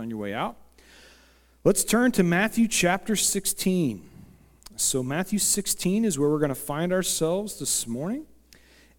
on your way out. Let's turn to Matthew chapter 16. So, Matthew 16 is where we're going to find ourselves this morning.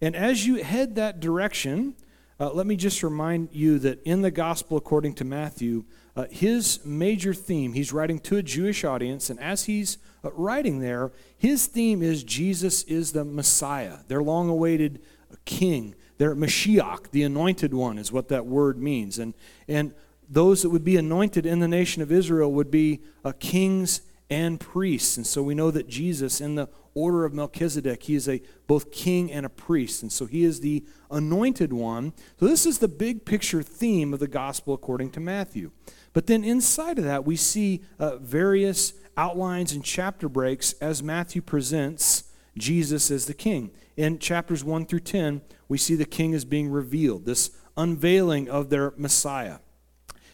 And as you head that direction, uh, let me just remind you that in the gospel according to Matthew, uh, his major theme, he's writing to a Jewish audience, and as he's uh, writing there, his theme is Jesus is the Messiah, their long awaited king. Their Mashiach, the anointed one, is what that word means. And, and those that would be anointed in the nation of Israel would be uh, kings and priests. And so we know that Jesus, in the order of Melchizedek, he is a both king and a priest. And so he is the anointed one. So this is the big picture theme of the gospel according to Matthew. But then inside of that, we see uh, various outlines and chapter breaks as Matthew presents Jesus as the king. In chapters 1 through 10, we see the king is being revealed, this unveiling of their Messiah.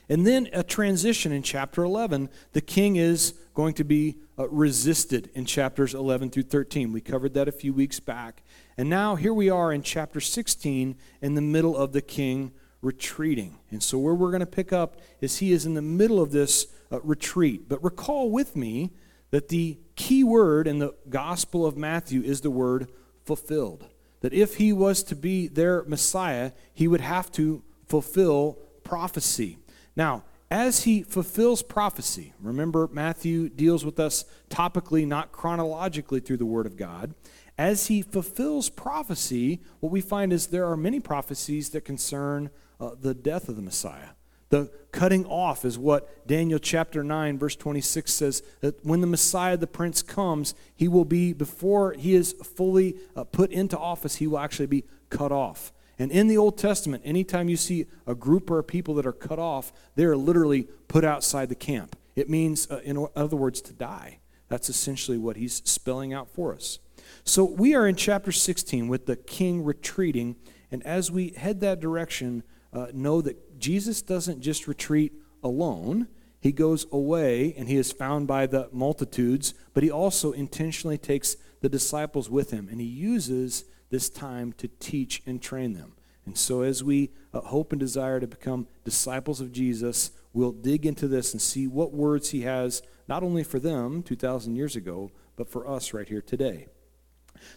And then a transition in chapter 11. The king is going to be uh, resisted in chapters 11 through 13. We covered that a few weeks back. And now here we are in chapter 16 in the middle of the king retreating. And so where we're going to pick up is he is in the middle of this uh, retreat. But recall with me that the key word in the Gospel of Matthew is the word fulfilled. That if he was to be their Messiah, he would have to fulfill prophecy. Now, as he fulfills prophecy, remember Matthew deals with us topically, not chronologically through the Word of God. As he fulfills prophecy, what we find is there are many prophecies that concern uh, the death of the Messiah. The cutting off is what Daniel chapter 9, verse 26 says that when the Messiah, the Prince, comes, he will be, before he is fully uh, put into office, he will actually be cut off. And in the Old Testament, anytime you see a group or a people that are cut off, they are literally put outside the camp. It means, uh, in other words, to die. That's essentially what he's spelling out for us. So we are in chapter 16 with the king retreating. And as we head that direction, uh, know that Jesus doesn't just retreat alone. He goes away and he is found by the multitudes, but he also intentionally takes the disciples with him and he uses this time to teach and train them. And so, as we uh, hope and desire to become disciples of Jesus, we'll dig into this and see what words he has, not only for them 2,000 years ago, but for us right here today.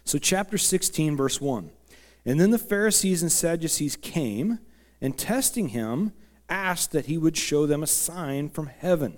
So, chapter 16, verse 1. And then the Pharisees and Sadducees came, and testing him, asked that he would show them a sign from heaven.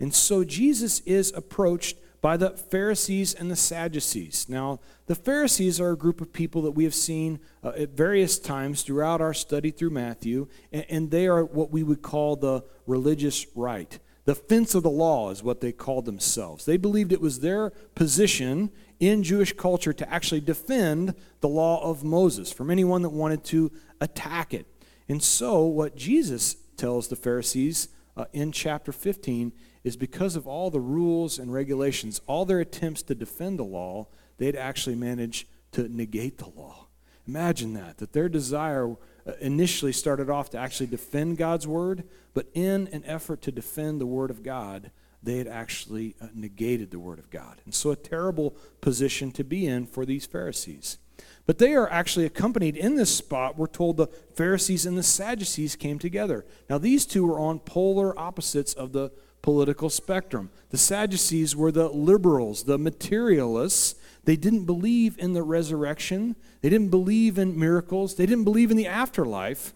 And so, Jesus is approached by the Pharisees and the Sadducees. Now, the Pharisees are a group of people that we have seen uh, at various times throughout our study through Matthew, and, and, they are what we would call the religious right. The fence of the law is what they called themselves. They believed it was their position in Jewish culture to actually defend the law of Moses from anyone that wanted to attack it. And so, what Jesus tells the Pharisees uh, in chapter 15 is because of all the rules and regulations, all their attempts to defend the law, they'd actually managed to negate the law. Imagine that, that their desire uh, initially started off to actually defend God's word, but in an effort to defend the word of God, they had actually uh, negated the word of God. And so, a terrible position to be in for these Pharisees. But they are actually accompanied in this spot. We're told the Pharisees and the Sadducees came together. Now, these two were on polar opposites of the political spectrum. The Sadducees were the liberals, the materialists. They didn't believe in the resurrection, they didn't believe in miracles, they didn't believe in the afterlife,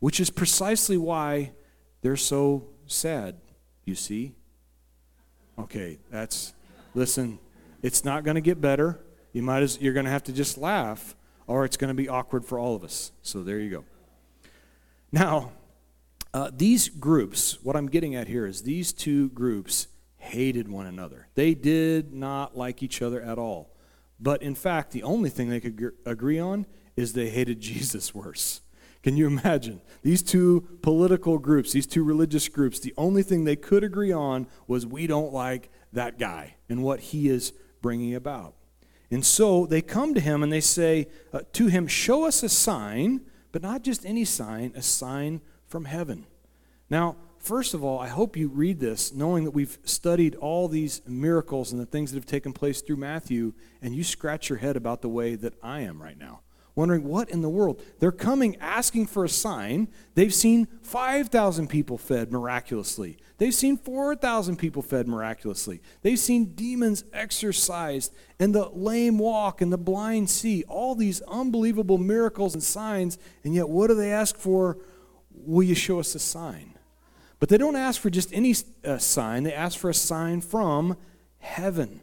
which is precisely why they're so sad, you see. Okay, that's, listen, it's not going to get better. You might as, you're going to have to just laugh, or it's going to be awkward for all of us. So there you go. Now, uh, these groups, what I'm getting at here is these two groups hated one another. They did not like each other at all. But in fact, the only thing they could gr- agree on is they hated Jesus worse. Can you imagine? These two political groups, these two religious groups, the only thing they could agree on was we don't like that guy and what he is bringing about. And so they come to him and they say uh, to him, Show us a sign, but not just any sign, a sign from heaven. Now, first of all, I hope you read this knowing that we've studied all these miracles and the things that have taken place through Matthew, and you scratch your head about the way that I am right now. Wondering what in the world. They're coming asking for a sign. They've seen 5,000 people fed miraculously. They've seen 4,000 people fed miraculously. They've seen demons exorcised and the lame walk and the blind see. All these unbelievable miracles and signs. And yet, what do they ask for? Will you show us a sign? But they don't ask for just any uh, sign, they ask for a sign from heaven.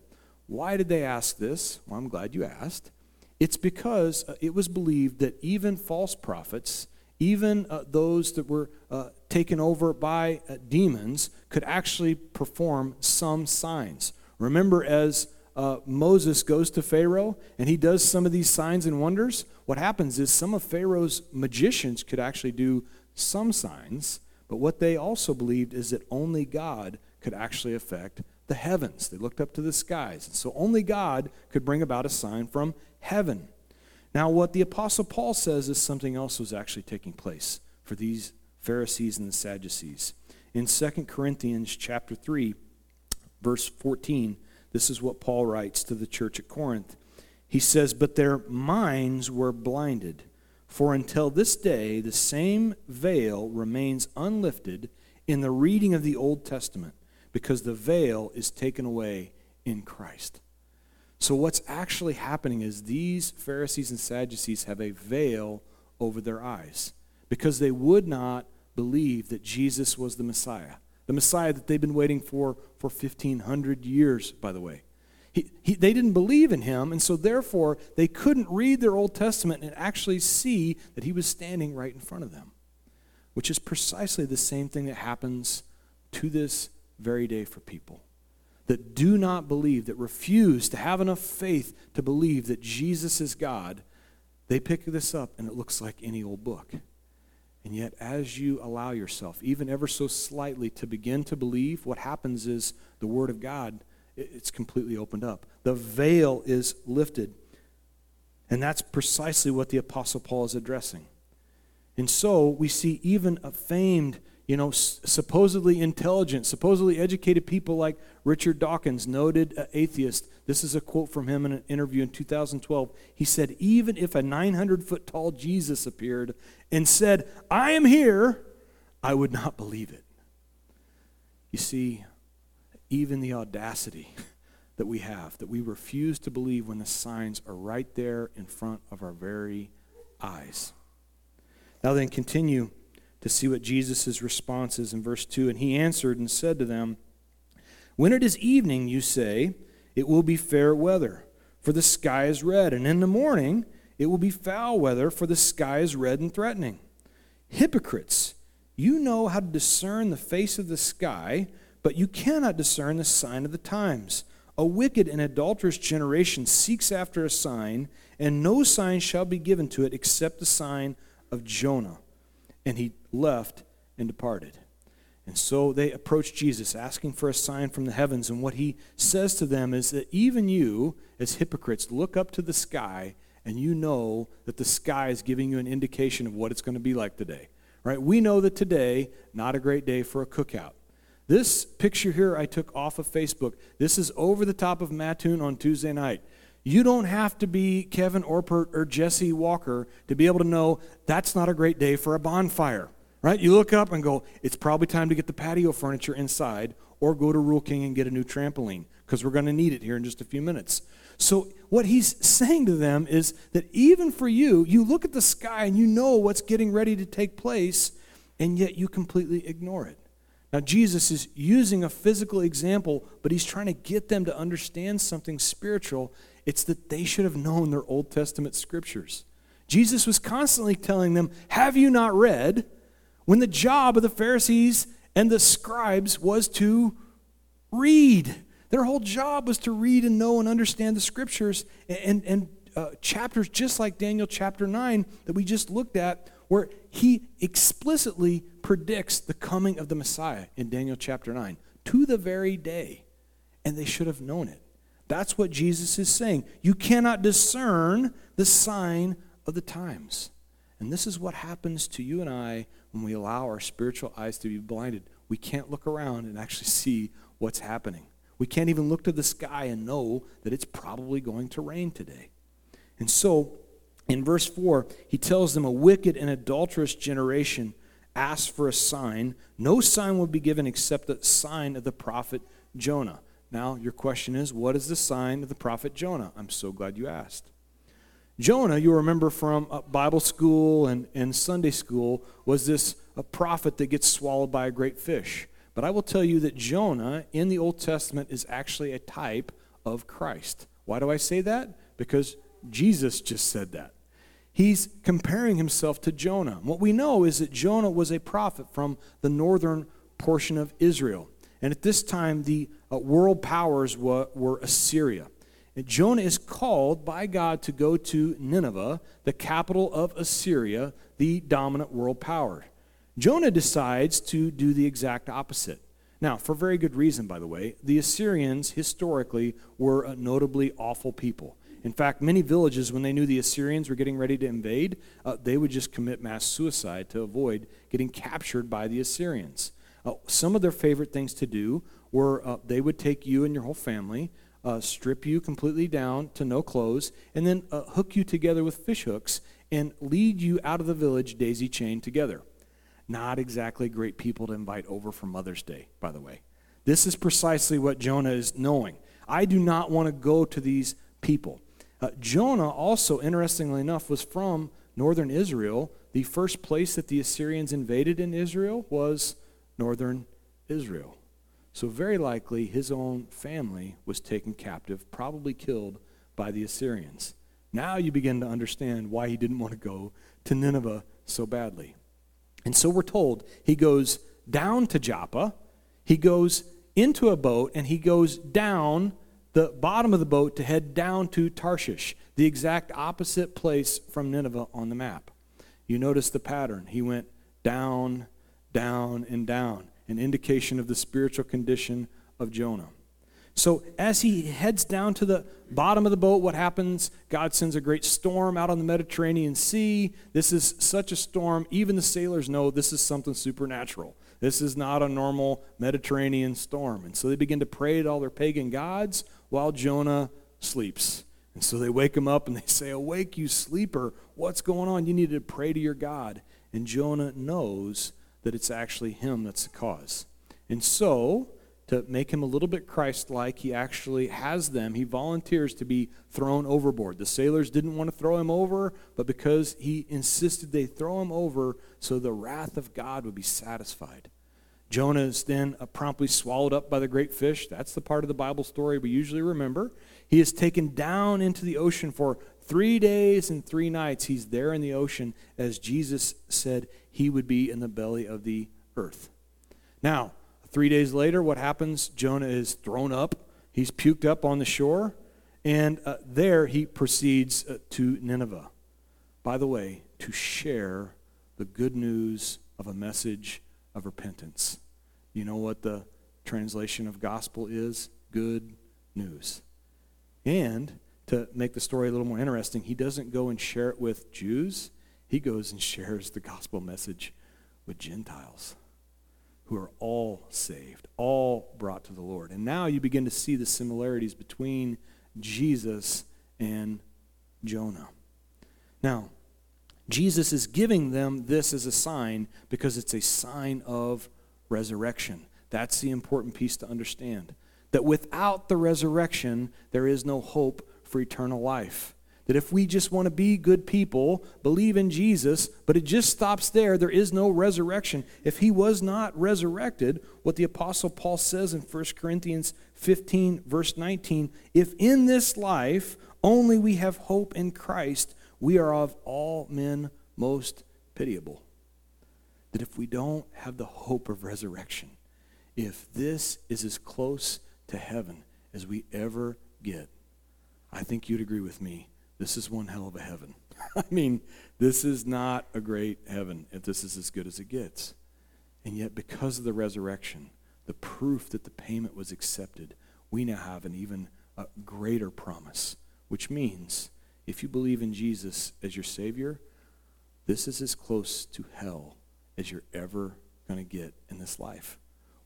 Why did they ask this? Well, I'm glad you asked. It's because uh, it was believed that even false prophets, even uh, those that were uh, taken over by uh, demons, could actually perform some signs. Remember, as uh, Moses goes to Pharaoh and he does some of these signs and wonders, what happens is some of Pharaoh's magicians could actually do some signs, but what they also believed is that only God could actually affect the heavens. They looked up to the skies. And so only God could bring about a sign from heaven. Now, what the Apostle Paul says is something else was actually taking place for these Pharisees and the Sadducees. In 2 Corinthians chapter 3, verse 14, this is what Paul writes to the church at Corinth. He says, But their minds were blinded, for until this day the same veil remains unlifted in the reading of the Old Testament, because the veil is taken away in Christ. So, what's actually happening is these Pharisees and Sadducees have a veil over their eyes because they would not believe that Jesus was the Messiah. The Messiah that they've been waiting for for 1,500 years, by the way. He, he, they didn't believe in him, and so therefore they couldn't read their Old Testament and actually see that he was standing right in front of them, which is precisely the same thing that happens to this very day for people that do not believe, that refuse to have enough faith to believe that Jesus is God, they pick this up and it looks like any old book. And yet, as you allow yourself, even ever so slightly, to begin to believe, what happens is the Word of God, it's completely opened up. The veil is lifted. And that's precisely what the Apostle Paul is addressing. And so we see even a famed you know, supposedly intelligent, supposedly educated people like Richard Dawkins, noted uh, atheist. This is a quote from him in an interview in 2012. He said, Even if a 900 foot tall Jesus appeared and said, I am here, I would not believe it. You see, even the audacity that we have, that we refuse to believe when the signs are right there in front of our very eyes. Now, then, continue to see what Jesus' response is in verse 2. And he answered and said to them, When it is evening, you say, it will be fair weather, for the sky is red, and in the morning it will be foul weather, for the sky is red and threatening. Hypocrites, you know how to discern the face of the sky, but you cannot discern the sign of the times. A wicked and adulterous generation seeks after a sign, and no sign shall be given to it except the sign of Jonah. And he left and departed. And so they approach Jesus, asking for a sign from the heavens. And what he says to them is that even you, as hypocrites, look up to the sky and you know that the sky is giving you an indication of what it's going to be like today. Right? We know that today, not a great day for a cookout. This picture here I took off of Facebook. This is over the top of Mattoon on Tuesday night. You don't have to be Kevin Orpert or Jesse Walker to be able to know that's not a great day for a bonfire right? You look up and go, it's probably time to get the patio furniture inside or go to Rural King and get a new trampoline because we're going to need it here in just a few minutes. So, what he's saying to them is that even for you, you look at the sky and you know what's getting ready to take place, and yet you completely ignore it. Now, Jesus is using a physical example, but he's trying to get them to understand something spiritual. It's that they should have known their Old Testament scriptures. Jesus was constantly telling them, Have you not read? When the job of the Pharisees and the scribes was to read. Their whole job was to read and know and understand the scriptures and, and uh, chapters just like Daniel chapter 9 that we just looked at, where he explicitly predicts the coming of the Messiah in Daniel chapter 9 to the very day. And they should have known it. That's what Jesus is saying. You cannot discern the sign of the times. And this is what happens to you and I when we allow our spiritual eyes to be blinded, we can't look around and actually see what's happening. We can't even look to the sky and know that it's probably going to rain today. And so, In verse 4, he tells them a wicked and adulterous generation asks for a sign. No sign will be given except the sign of the prophet Jonah. Now, your question is, what is the sign of the prophet Jonah? I'm so glad you asked. Jonah, you remember from uh, Bible school and, and Sunday school, was this a prophet that gets swallowed by a great fish. But I will tell you that Jonah in the Old Testament is actually a type of Christ. Why do I say that? Because Jesus just said that. He's comparing himself to Jonah. What we know is that Jonah was a prophet from the northern portion of Israel. And at this time, the uh, world powers were, were Assyria. Jonah is called by God to go to Nineveh, the capital of Assyria, the dominant world power. Jonah decides to do the exact opposite. Now, for very good reason, by the way, the Assyrians historically were a notably awful people. In fact, many villages, when they knew the Assyrians were getting ready to invade, uh, they would just commit mass suicide to avoid getting captured by the Assyrians. Uh, some of their favorite things to do were uh, they would take you and your whole family, uh, strip you completely down to no clothes, and then uh, hook you together with fish hooks and lead you out of the village daisy chained together. Not exactly great people to invite over for Mother's Day, by the way. This is precisely what Jonah is knowing. I do not want to go to these people. Uh, Jonah, also, interestingly enough, was from northern Israel. The first place that the Assyrians invaded in Israel was northern Israel. So, very likely, his own family was taken captive, probably killed by the Assyrians. Now you begin to understand why he didn't want to go to Nineveh so badly. And so we're told he goes down to Joppa, he goes into a boat, and he goes down the bottom of the boat to head down to Tarshish, the exact opposite place from Nineveh on the map. You notice the pattern. He went down, down, and down, an indication of the spiritual condition of Jonah. So, as he heads down to the bottom of the boat, what happens? God sends a great storm out on the Mediterranean Sea. This is such a storm, even the sailors know this is something supernatural. This is not a normal Mediterranean storm. And so they begin to pray to all their pagan gods while Jonah sleeps. And so they wake him up and they say, Awake, you sleeper. What's going on? You need to pray to your God. And Jonah knows that it's actually him that's the cause. And so, to make him a little bit Christ like, he actually has them, he volunteers to be thrown overboard. The sailors didn't want to throw him over, but because he insisted they throw him over so the wrath of God would be satisfied. Jonah is then uh, promptly swallowed up by the great fish. That's the part of the Bible story we usually remember. He is taken down into the ocean for three days and three nights. He's there in the ocean as Jesus said he would be in the belly of the earth. Now, three days later, what happens? Jonah is thrown up. He's puked up on the shore. And uh, there he proceeds uh, to Nineveh. By the way, to share the good news of a message of repentance. You know what the translation of gospel is? Good news. And to make the story a little more interesting, he doesn't go and share it with Jews, he goes and shares the gospel message with Gentiles who are all saved, all brought to the Lord. And now you begin to see the similarities between Jesus and Jonah. Now, Jesus is giving them this as a sign because it's a sign of resurrection. That's the important piece to understand. That without the resurrection, there is no hope for eternal life. That if we just want to be good people, believe in Jesus, but it just stops there, there is no resurrection. If he was not resurrected, what the Apostle Paul says in 1 Corinthians 15, verse 19, if in this life only we have hope in Christ, we are of all men most pitiable. That if we don't have the hope of resurrection, if this is as close to heaven as we ever get, I think you'd agree with me. This is one hell of a heaven. I mean, this is not a great heaven if this is as good as it gets. And yet, because of the resurrection, the proof that the payment was accepted, we now have an even uh, greater promise, which means if you believe in Jesus as your Savior, this is as close to hell as you're ever going to get in this life.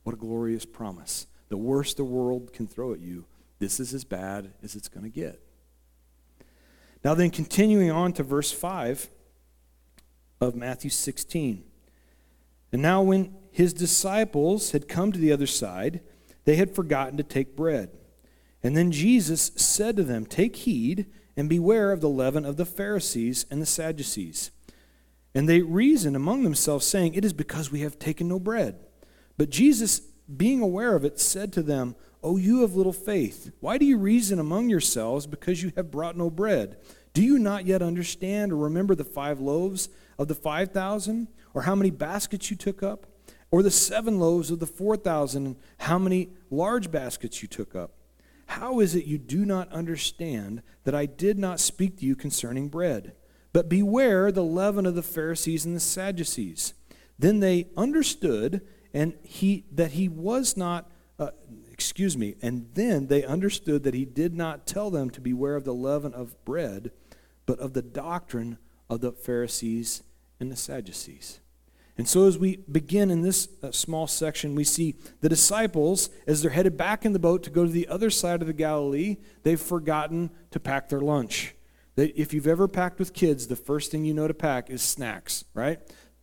What a glorious promise. The worst the world can throw at you, this is as bad as it's going to get. Now, then, continuing on to verse 5 of Matthew 16. And now, when his disciples had come to the other side, they had forgotten to take bread. And then Jesus said to them, Take heed and beware of the leaven of the Pharisees and the Sadducees. And they reasoned among themselves, saying, It is because we have taken no bread. But Jesus, being aware of it, said to them, O you of little faith, why do you reason among yourselves because you have brought no bread? Do you not yet understand or remember the five loaves of the five thousand, or how many baskets you took up? Or the seven loaves of the four thousand, and how many large baskets you took up? How is it you do not understand that I did not speak to you concerning bread? But beware the leaven of the Pharisees and the Sadducees. Then they understood and he that he was not uh, excuse me and then they understood that he did not tell them to beware of the leaven of bread but of the doctrine of the Pharisees and the Sadducees. And so, as we begin in this uh, small section, we see the disciples, as they're headed back in the boat to go to the other side of the Galilee, they've forgotten to pack their lunch. They, if you've ever packed with kids, the first thing you know to pack is snacks, right?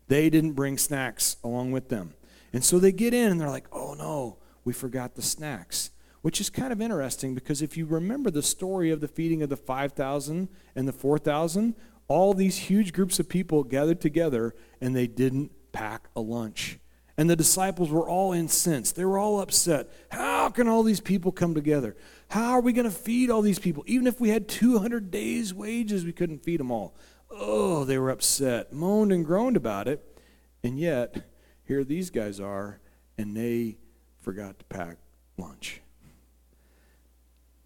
They didn't bring snacks along with them. And so they get in and they're like, oh no, we forgot the snacks. Which is kind of interesting because if you remember the story of the feeding of the 5,000 and the 4,000, all these huge groups of people gathered together and they didn't pack a lunch. And the disciples were all incensed. They were all upset. How can all these people come together? How are we going to feed all these people? Even if we had 200 days' wages, we couldn't feed them all. Oh, they were upset, moaned and groaned about it. And yet, here these guys are, and they forgot to pack lunch.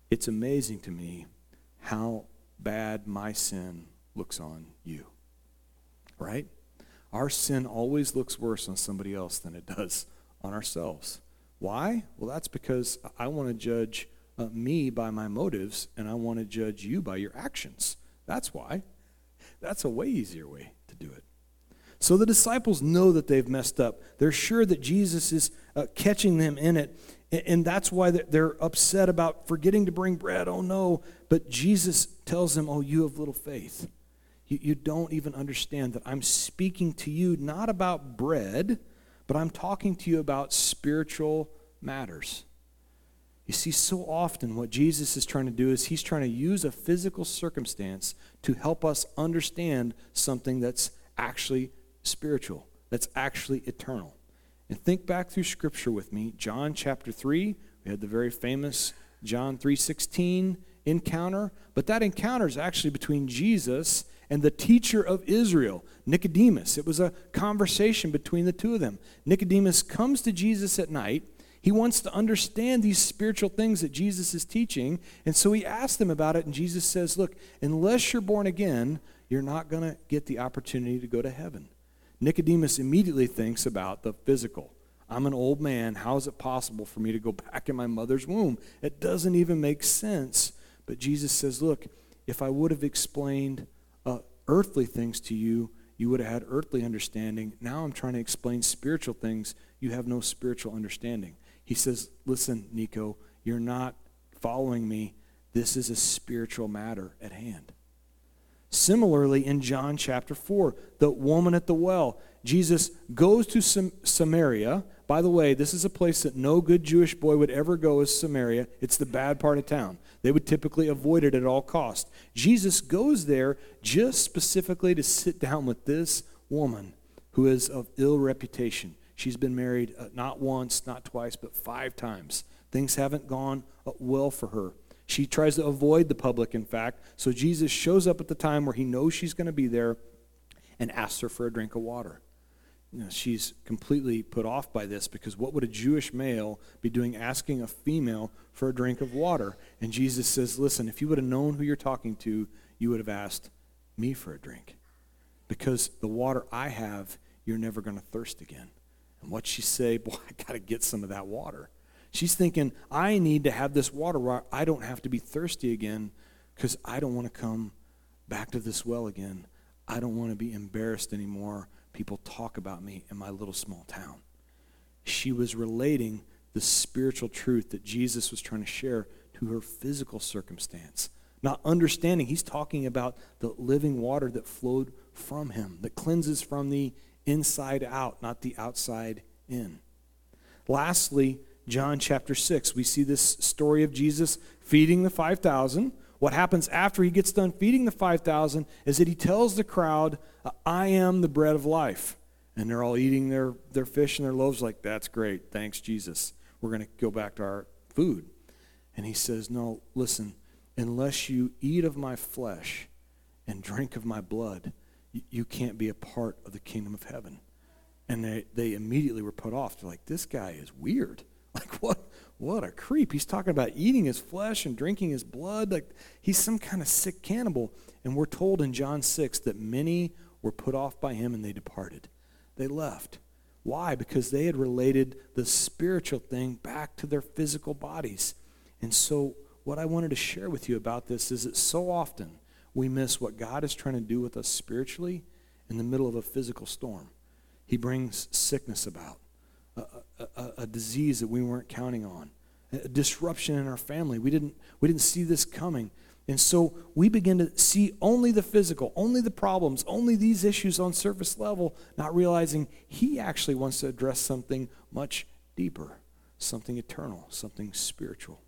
It's amazing to me how bad my sin looks on you. Right? Our sin always looks worse on somebody else than it does on ourselves. Why? Well, that's because I want to judge uh, me by my motives and I want to judge you by your actions. That's why. That's a way easier way to do it. So the disciples know that they've messed up. They're sure that Jesus is uh, catching them in it. And that's why they're upset about forgetting to bring bread. Oh no. But Jesus tells them, Oh, you have little faith. You, you don't even understand that I'm speaking to you not about bread, but I'm talking to you about spiritual matters. You see, so often what Jesus is trying to do is he's trying to use a physical circumstance to help us understand something that's actually spiritual, that's actually eternal. And think back through scripture with me. John chapter 3, we had the very famous John 3:16 encounter, but that encounter is actually between Jesus and the teacher of Israel, Nicodemus. It was a conversation between the two of them. Nicodemus comes to Jesus at night. He wants to understand these spiritual things that Jesus is teaching, and so he asks them about it, and Jesus says, Look, unless you're born again, you're not going to get the opportunity to go to heaven. Nicodemus immediately thinks about the physical. I'm an old man. How is it possible for me to go back in my mother's womb? It doesn't even make sense. But Jesus says, Look, if I would have explained uh, earthly things to you, you would have had earthly understanding. Now I'm trying to explain spiritual things. You have no spiritual understanding. He says, Listen, Nico, you're not following me. This is a spiritual matter at hand. Similarly, in John chapter 4, the woman at the well, Jesus goes to Sam- Samaria. By the way, this is a place that no good Jewish boy would ever go is Samaria. It's the bad part of town. They would typically avoid it at all costs. Jesus goes there just specifically to sit down with this woman who is of ill reputation. She's been married uh, not once, not twice, but five times. Things haven't gone uh, well for her. She tries to avoid the public, in fact. So Jesus shows up at the time where he knows she's going to be there and asks her for a drink of water you know, she's completely put off by this because what would a Jewish male be doing asking a female for a drink of water? And Jesus says, Listen, if you would have known who you're talking to, you would have asked me for a drink. Because the water I have, you're never going to thirst again. And what she say, boy, I got to get some of that water. She's thinking, I need to have this water where I don't have to be thirsty again because I don't want to come back to this well again. I don't want to be embarrassed anymore people talk about me in my little small town. She was relating the spiritual truth that Jesus was trying to share to her physical circumstance, not understanding. He's talking about the living water that flowed from him, that cleanses from the inside out, not the outside in. Lastly, John chapter 6, we see this story of Jesus feeding the 5,000. What happens after he gets done feeding the 5,000 is that he tells the crowd, uh, I am the bread of life. And they're all eating their, their fish and their loaves, like, that's great. Thanks, Jesus. We're going to go back to our food. And he says, No, listen, unless you eat of my flesh and drink of my blood, you, you can't be a part of the kingdom of heaven. And they, they immediately were put off. They're like, This guy is weird. Like, what? What a creep. He's talking about eating his flesh and drinking his blood. Like, he's some kind of sick cannibal. And we're told in John 6 that many were put off by him and they departed. They left. Why? Because they had related the spiritual thing back to their physical bodies. And so, what I wanted to share with you about this is that so often we miss what God is trying to do with us spiritually in the middle of a physical storm. He brings sickness about, a, a, disease that we weren't counting on, a disruption in our family. We didn't, we didn't see this coming. And so we begin to see only the physical, only the problems, only these issues on surface level, not realizing he actually wants to address something much deeper, something eternal, something spiritual.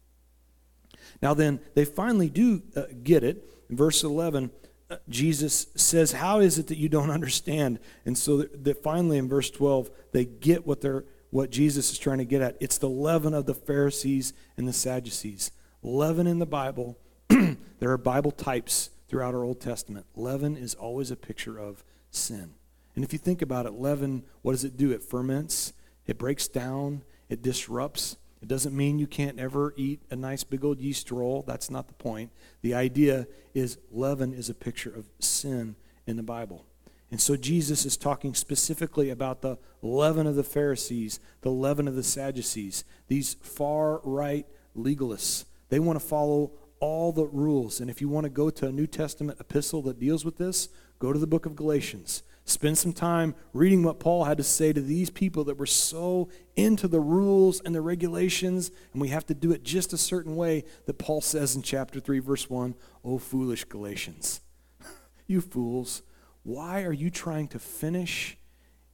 Now, then, they finally do uh, get it. In verse 11, uh, Jesus says, How is it that you don't understand? And so that finally in verse 12, they get what, they're, what Jesus is trying to get at. It's the leaven of the Pharisees and the Sadducees. Leaven in the Bible there are Bible types throughout our Old Testament. Leaven is always a picture of sin. And if you think about it, leaven, what does it do? It ferments, it breaks down, it disrupts. It doesn't mean you can't ever eat a nice big old yeast roll. That's not the point. The idea is leaven is a picture of sin in the Bible. And so Jesus is talking specifically about the leaven of the Pharisees, the leaven of the Sadducees, these far right legalists. They want to follow all the rules. And if you want to go to a New Testament epistle that deals with this, go to the book of Galatians. Spend some time reading what Paul had to say to these people that were so into the rules and the regulations, and we have to do it just a certain way that Paul says in chapter 3, verse 1 Oh, foolish Galatians, you fools, why are you trying to finish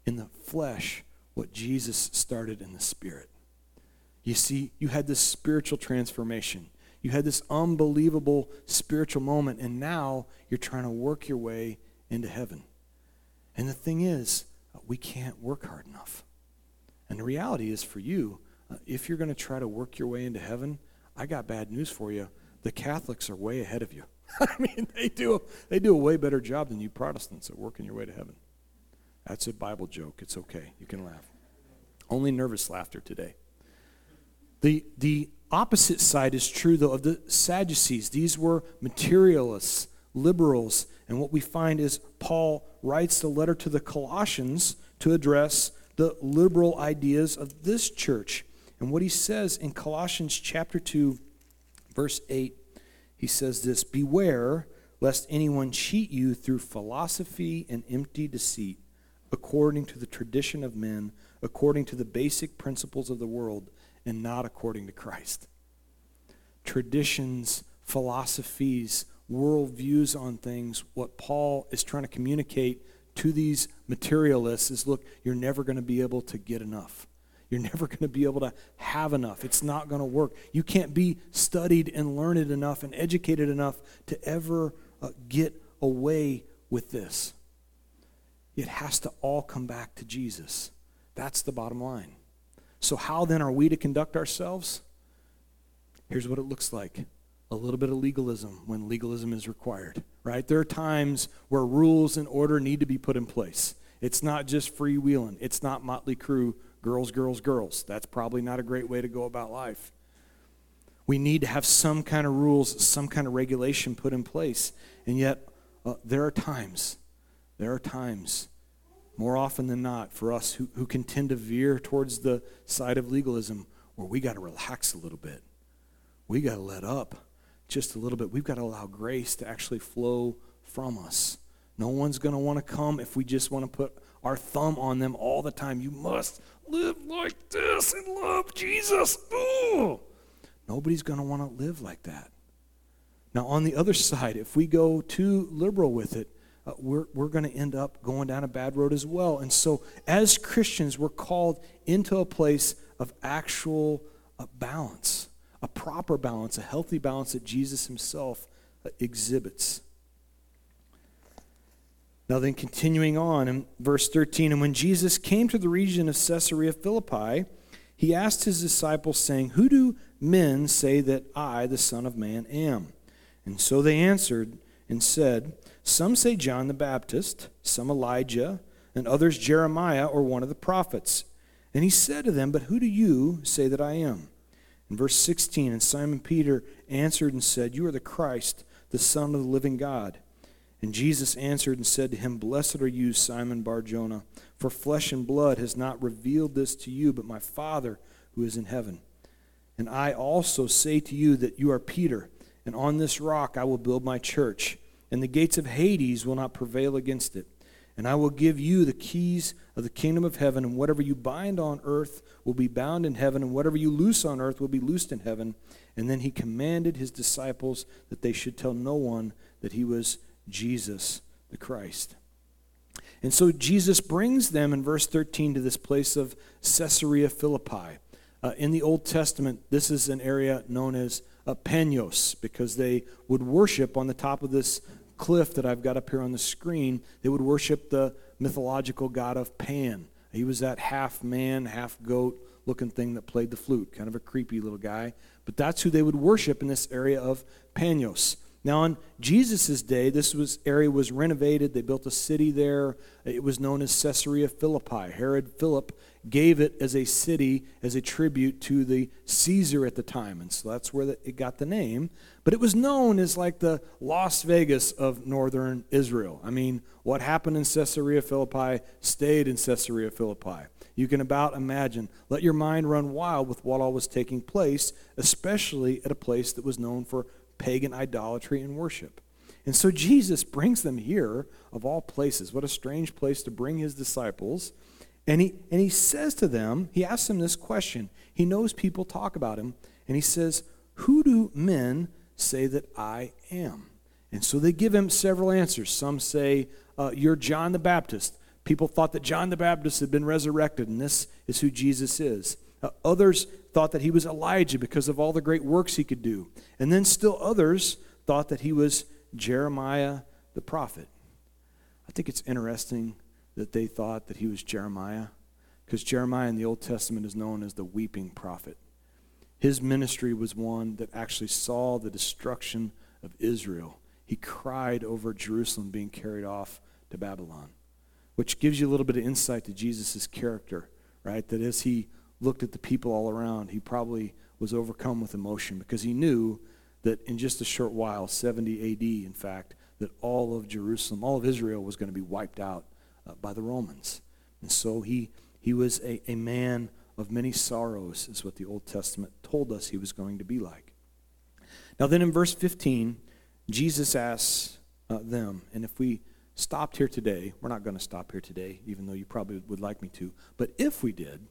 in the flesh what Jesus started in the spirit? You see, you had this spiritual transformation. You had this unbelievable spiritual moment, and now you're trying to work your way into heaven. And the thing is, uh, we can't work hard enough. And the reality is for you, uh, if you're going to try to work your way into heaven, I got bad news for you. The Catholics are way ahead of you. I mean, they do, they do a way better job than you Protestants at working your way to heaven. That's a Bible joke. It's okay. You can laugh. Only nervous laughter today. The, the opposite side is true, though, of the Sadducees. These were materialists, liberals. And what we find is Paul writes the letter to the Colossians to address the liberal ideas of this church. And what he says in Colossians chapter 2, verse 8, he says this Beware lest anyone cheat you through philosophy and empty deceit, according to the tradition of men, according to the basic principles of the world and not according to Christ. Traditions, philosophies, worldviews on things, what Paul is trying to communicate to these materialists is look, you're never going to be able to get enough. You're never going to be able to have enough. It's not going to work. You can't be studied and learned enough and educated enough to ever uh, get away with this. It has to all come back to Jesus. That's the bottom line. So, how then are we to conduct ourselves? Here's what it looks like a little bit of legalism when legalism is required, right? There are times where rules and order need to be put in place. It's not just freewheeling, it's not Motley Crue, girls, girls, girls. That's probably not a great way to go about life. We need to have some kind of rules, some kind of regulation put in place. And yet, uh, there are times, there are times more often than not, for us who, who can tend to veer towards the side of legalism, where we got to relax a little bit. We got to let up just a little bit. We've got to allow grace to actually flow from us. No one's going to want to come if we just want to put our thumb on them all the time. You must live like this and love Jesus. Ooh. Nobody's going to want to live like that. Now, on the other side, if we go too liberal with it, uh, we're, we're going to end up going down a bad road as well. And so, as Christians, we're called into a place of actual uh, balance, a proper balance, a healthy balance that Jesus himself uh, exhibits. Now, then, continuing on in verse 13, and when Jesus came to the region of Caesarea Philippi, he asked his disciples, saying, Who do men say that I, the Son of Man, am? And so they answered and said, Some say John the Baptist, some Elijah, and others Jeremiah or one of the prophets. And he said to them, But who do you say that I am? In verse 16, and Simon Peter answered and said, You are the Christ, the Son of the living God. And Jesus answered and said to him, Blessed are you, Simon Barjona, for flesh and blood has not revealed this to you, but my Father who is in heaven. And I also say to you that you are Peter and on this rock I will build my church, and the gates of Hades will not prevail against it. And I will give you the keys of the kingdom of heaven, and whatever you bind on earth will be bound in heaven, and whatever you loose on earth will be loosed in heaven. And then he commanded his disciples that they should tell no one that he was Jesus the Christ. And so Jesus brings them in verse 13 to this place of Caesarea Philippi. Uh, in the Old Testament, this is an area known as uh, Peños because they would worship on the top of this cliff that I've got up here on the screen. They would worship the mythological god of Pan. He was that half man, half goat looking thing that played the flute, kind of a creepy little guy. But that's who they would worship in this area of Peños. Now, on Jesus' day, this was, area was renovated. They built a city there. It was known as Caesarea Philippi. Herod Philip gave it as a city, as a tribute to the Caesar at the time. And so that's where the, it got the name. But it was known as like the Las Vegas of northern Israel. I mean, what happened in Caesarea Philippi stayed in Caesarea Philippi. You can about imagine. Let your mind run wild with what all was taking place, especially at a place that was known for pagan idolatry and worship. And so Jesus brings them here, of all places. What a strange place to bring his disciples. And he, and he says to them, he asks them this question. He knows people talk about him. And he says, Who do men say that I am? And so they give him several answers. Some say, uh, You're John the Baptist. People thought that John the Baptist had been resurrected, and this is who Jesus is. Uh, others thought that he was Elijah because of all the great works he could do. And then still others thought that he was Jeremiah the prophet. I think it's interesting that they thought that he was Jeremiah because Jeremiah in the Old Testament is known as the weeping prophet. His ministry was one that actually saw the destruction of Israel. He cried over Jerusalem being carried off to Babylon, which gives you a little bit of insight to Jesus' character, right? That as he looked at the people all around, he probably was overcome with emotion because he knew that in just a short while, 70 AD, in fact, that all of Jerusalem, all of Israel was going to be wiped out uh, by the Romans. And so he, he was a, a man of many sorrows, is what the Old Testament told us he was going to be like. Now, then in verse 15, Jesus asks uh, them, and if we stopped here today, we're not going to stop here today, even though you probably would like me to, but if we did,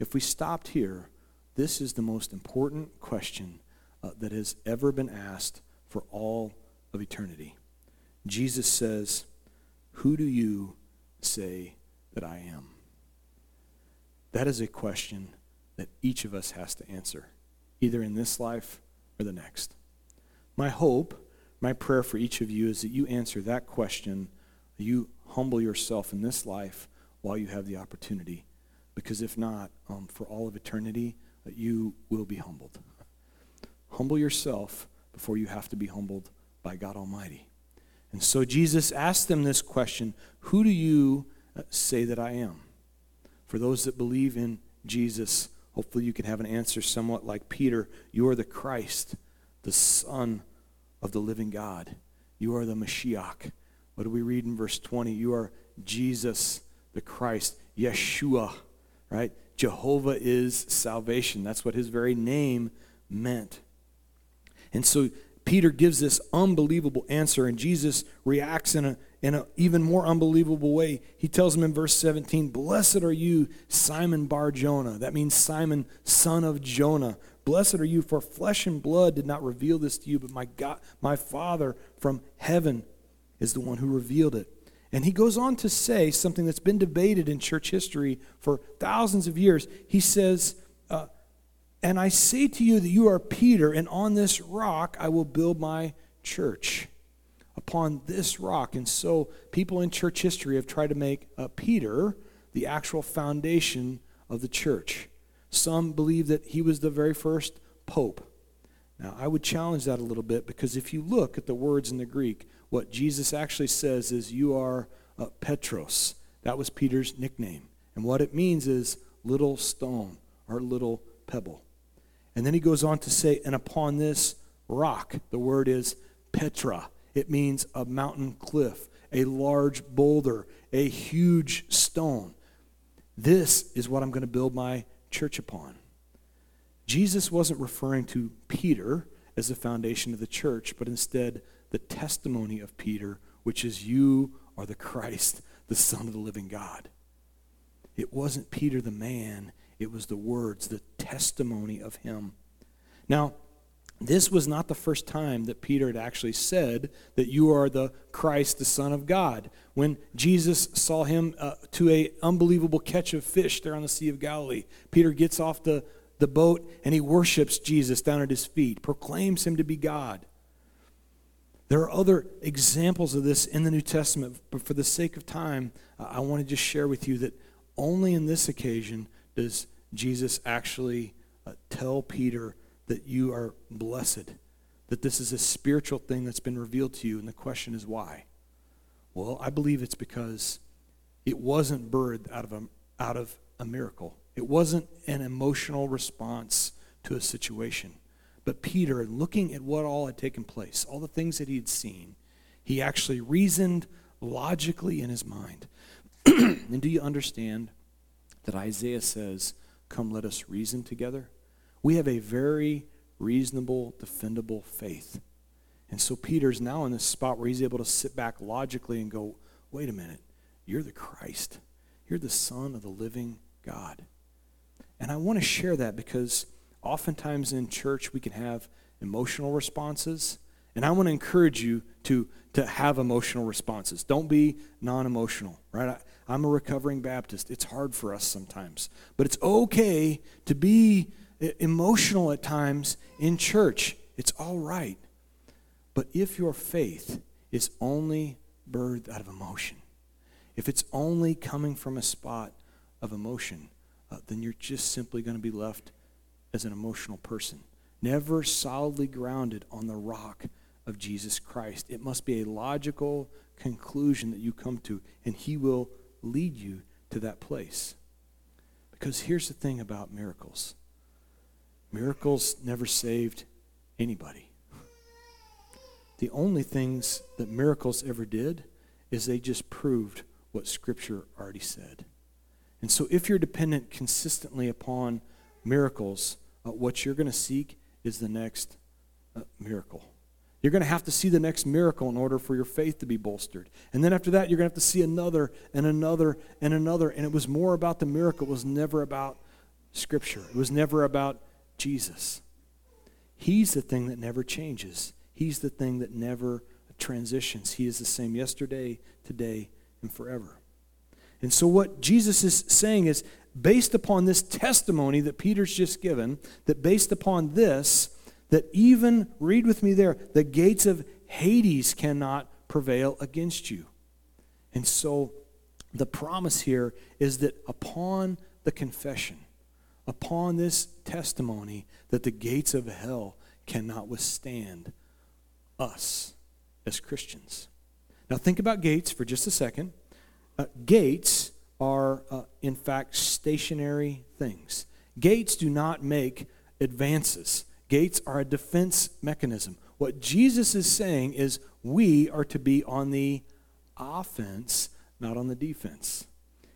if we stopped here, this is the most important question uh, that has ever been asked for all of eternity. Jesus says, Who do you say that I am? That is a question that each of us has to answer, either in this life or the next. My hope, my prayer for each of you is that you answer that question, you humble yourself in this life while you have the opportunity because if not, um, for all of eternity, you will be humbled. Humble yourself before you have to be humbled by God Almighty. And so Jesus asked them this question Who do you uh, say that I am? For those that believe in Jesus, hopefully you can have an answer somewhat like Peter You are the Christ, the Son of the living God. You are the Mashiach. What do we read in verse 20? You are Jesus the Christ, Yeshua right? Jehovah is salvation. That's what his very name meant. And so Peter gives this unbelievable answer, and Jesus reacts in a in an even more unbelievable way. He tells him in verse 17, Blessed are you, Simon Bar Jonah. That means Simon, son of Jonah. Blessed are you, for flesh and blood did not reveal this to you, but my God, my Father from heaven is the one who revealed it. And he goes on to say something that's been debated in church history for thousands of years. He says, uh, And I say to you that you are Peter, and on this rock I will build my church. Upon this rock. And so people in church history have tried to make uh, Peter the actual foundation of the church. Some believe that he was the very first pope. Now, I would challenge that a little bit because if you look at the words in the Greek, what Jesus actually says is, You are uh, Petros. That was Peter's nickname. And what it means is little stone or little pebble. And then he goes on to say, And upon this rock, the word is Petra. It means a mountain cliff, a large boulder, a huge stone. This is what I'm going to build my church upon. Jesus wasn't referring to Peter as the foundation of the church, but instead the testimony of Peter, which is, You are the Christ, the Son of the living God. It wasn't Peter the man, it was the words, the testimony of him. Now, this was not the first time that Peter had actually said that you are the Christ, the Son of God. When Jesus saw him uh, to a unbelievable catch of fish there on the Sea of Galilee, Peter gets off the, the boat and he worships Jesus down at his feet, proclaims him to be God. There are other examples of this in the New Testament, but for the sake of time, I want to just share with you that only in this occasion does Jesus actually uh, tell Peter that you are blessed, that this is a spiritual thing that's been revealed to you. And the question is why? Well, I believe it's because it wasn't birthed out of a, out of a miracle, it wasn't an emotional response to a situation. But Peter, looking at what all had taken place, all the things that he had seen, he actually reasoned logically in his mind. and do you understand that Isaiah says, Come, let us reason together? We have a very reasonable, defendable faith. And so Peter's now in this spot where he's able to sit back logically and go, wait a minute, you're the Christ. You're the Son of the living God. And I want to share that because oftentimes in church we can have emotional responses. And I want to encourage you to, to have emotional responses. Don't be non emotional, right? I, I'm a recovering Baptist. It's hard for us sometimes. But it's okay to be emotional at times in church. It's all right. But if your faith is only birthed out of emotion, if it's only coming from a spot of emotion, uh, then you're just simply going to be left as an emotional person, never solidly grounded on the rock of Jesus Christ. It must be a logical conclusion that you come to, and He will lead you to that place. Because here's the thing about miracles Miracles never saved anybody. The only things that miracles ever did is they just proved what Scripture already said. And so, if you're dependent consistently upon miracles, uh, what you're going to seek is the next uh, miracle. You're going to have to see the next miracle in order for your faith to be bolstered. And then after that, you're going to have to see another and another and another. And it was more about the miracle, it was never about Scripture, it was never about Jesus. He's the thing that never changes. He's the thing that never transitions. He is the same yesterday, today, and forever. And so, what Jesus is saying is based upon this testimony that Peter's just given, that based upon this, that even, read with me there, the gates of Hades cannot prevail against you. And so, the promise here is that upon the confession, upon this testimony that the gates of hell cannot withstand us as Christians. Now, think about gates for just a second. Uh, gates are, uh, in fact, stationary things. Gates do not make advances, gates are a defense mechanism. What Jesus is saying is we are to be on the offense, not on the defense.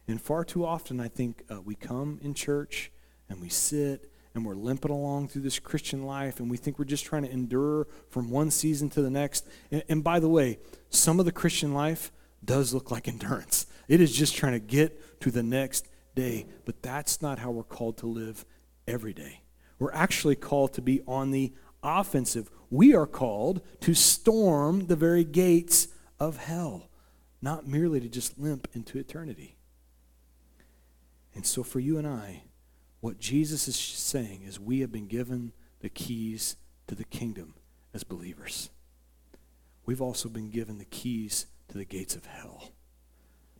And far too often, I think uh, we come in church and we sit and we're limping along through this Christian life and we think we're just trying to endure from one season to the next. And, and, by the way, some of the Christian life does look like endurance, it is just trying to get to the next day. But that's not how we're called to live every day. We're actually called to be on the offensive. We are called to storm the very gates of hell, not merely to just limp into eternity. And so, for you and I, what Jesus is saying is we have been given the keys to the kingdom as believers. We've also been given the keys to the gates of hell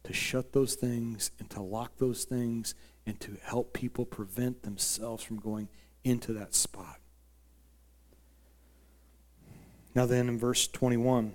to shut those things and to lock those things and to help people prevent themselves from going into that spot. Now, then, in verse 21,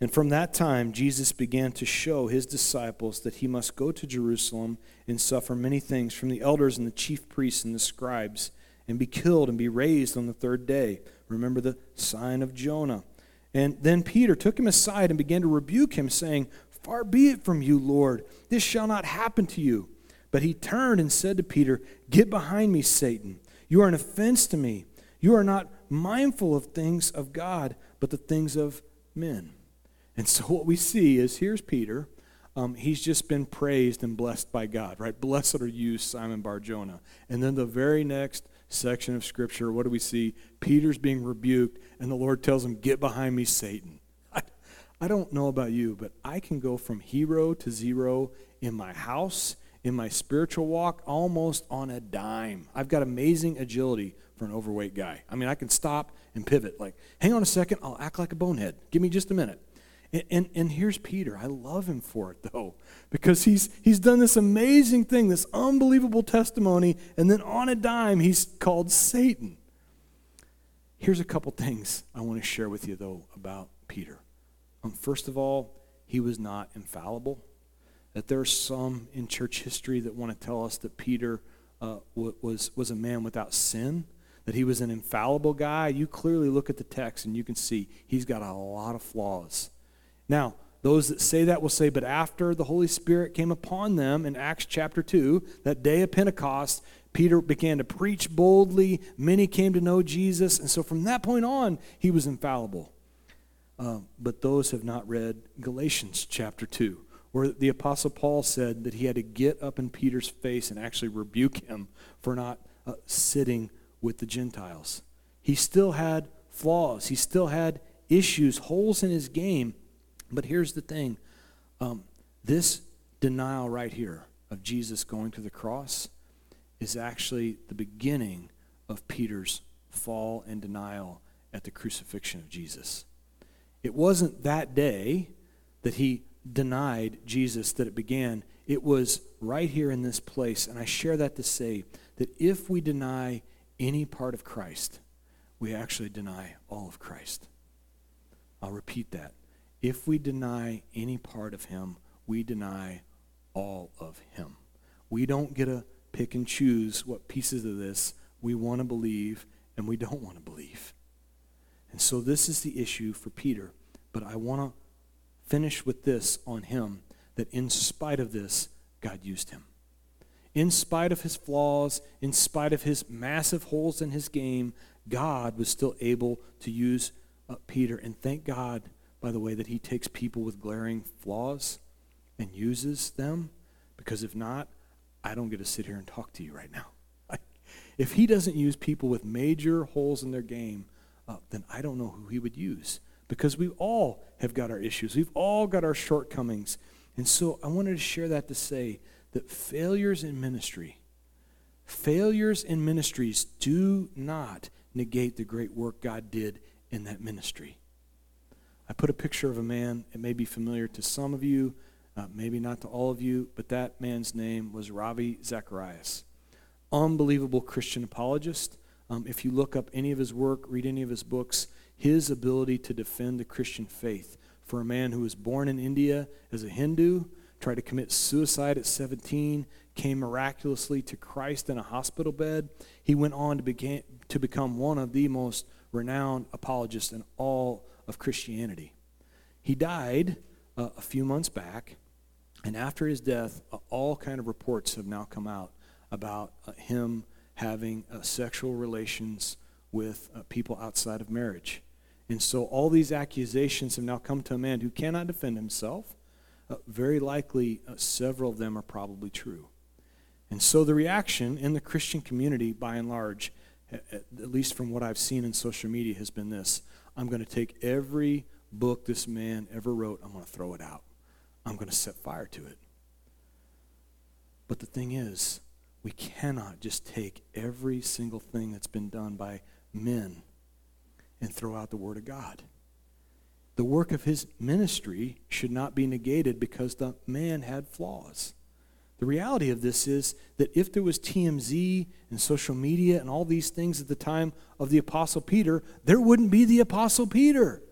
and from that time, Jesus began to show his disciples that he must go to Jerusalem and suffer many things from the elders and the chief priests and the scribes, and be killed and be raised on the third day. Remember the sign of Jonah. And then Peter took him aside and began to rebuke him, saying, Far be it from you, Lord. This shall not happen to you. But he turned and said to Peter, Get behind me, Satan. You are an offense to me. You are not mindful of things of God, but the things of men. And so what we see is here's Peter. Um, he's just been praised and blessed by God, right? Blessed are you, Simon Barjona. And then the very next section of Scripture, what do we see? Peter's being rebuked, and the Lord tells him, Get behind me, Satan. I don't know about you, but I can go from hero to zero in my house, in my spiritual walk, almost on a dime. I've got amazing agility for an overweight guy. I mean, I can stop and pivot. Like, hang on a second, I'll act like a bonehead. Give me just a minute. And, and, and, here's Peter. I love him for it, though, because he's, he's done this amazing thing, this unbelievable testimony, and then on a dime, he's called Satan. Here's a couple things I want to share with you, though, about Peter. Um, first of all, he was not infallible. That there are some in church history that want to tell us that Peter uh, was, was a man without sin, that he was an infallible guy. You clearly look at the text and you can see he's got a lot of flaws. Now, those that say that will say, but after the Holy Spirit came upon them in Acts chapter 2, that day of Pentecost, Peter began to preach boldly. Many came to know Jesus. And so from that point on, he was infallible. Uh, but those have not read Galatians chapter 2, where the Apostle Paul said that he had to get up in Peter's face and actually rebuke him for not uh, sitting with the Gentiles. He still had flaws, he still had issues, holes in his game. But here's the thing um, this denial right here of Jesus going to the cross is actually the beginning of Peter's fall and denial at the crucifixion of Jesus. It wasn't that day that he denied Jesus that it began. It was right here in this place. And I share that to say that if we deny any part of Christ, we actually deny all of Christ. I'll repeat that. If we deny any part of him, we deny all of him. We don't get to pick and choose what pieces of this we want to believe and we don't want to believe. And so this is the issue for Peter. But I want to finish with this on him that in spite of this, God used him. In spite of his flaws, in spite of his massive holes in his game, God was still able to use uh, Peter. And thank God, by the way, that he takes people with glaring flaws and uses them. Because if not, I don't get to sit here and talk to you right now. if he doesn't use people with major holes in their game, uh, then I don't know who he would use because we all have got our issues. We've all got our shortcomings. And so I wanted to share that to say that failures in ministry, failures in ministries do not negate the great work God did in that ministry. I put a picture of a man, it may be familiar to some of you, uh, maybe not to all of you, but that man's name was Ravi Zacharias. Unbelievable Christian apologist. Um, if you look up any of his work, read any of his books, his ability to defend the Christian faith for a man who was born in India as a Hindu, tried to commit suicide at 17, came miraculously to Christ in a hospital bed. He went on to, began, to become one of the most renowned apologists in all of Christianity. He died uh, a few months back, and after his death, uh, all kind of reports have now come out about uh, him having uh, sexual relations with uh, people outside of marriage. And so all these accusations have now come to a man who cannot defend himself. Uh, very likely, uh, several of them are probably true. And so the reaction in the Christian community, by and large, at least from what I've seen in social media, has been this I'm going to take every book this man ever wrote, I'm going to throw it out. I'm going to set fire to it. But the thing is, we cannot just take every single thing that's been done by men and throw out the Word of God. The work of his ministry should not be negated because the man had flaws. The reality of this is that if there was TMZ and social media and all these things at the time of the Apostle Peter, there wouldn't be the Apostle Peter.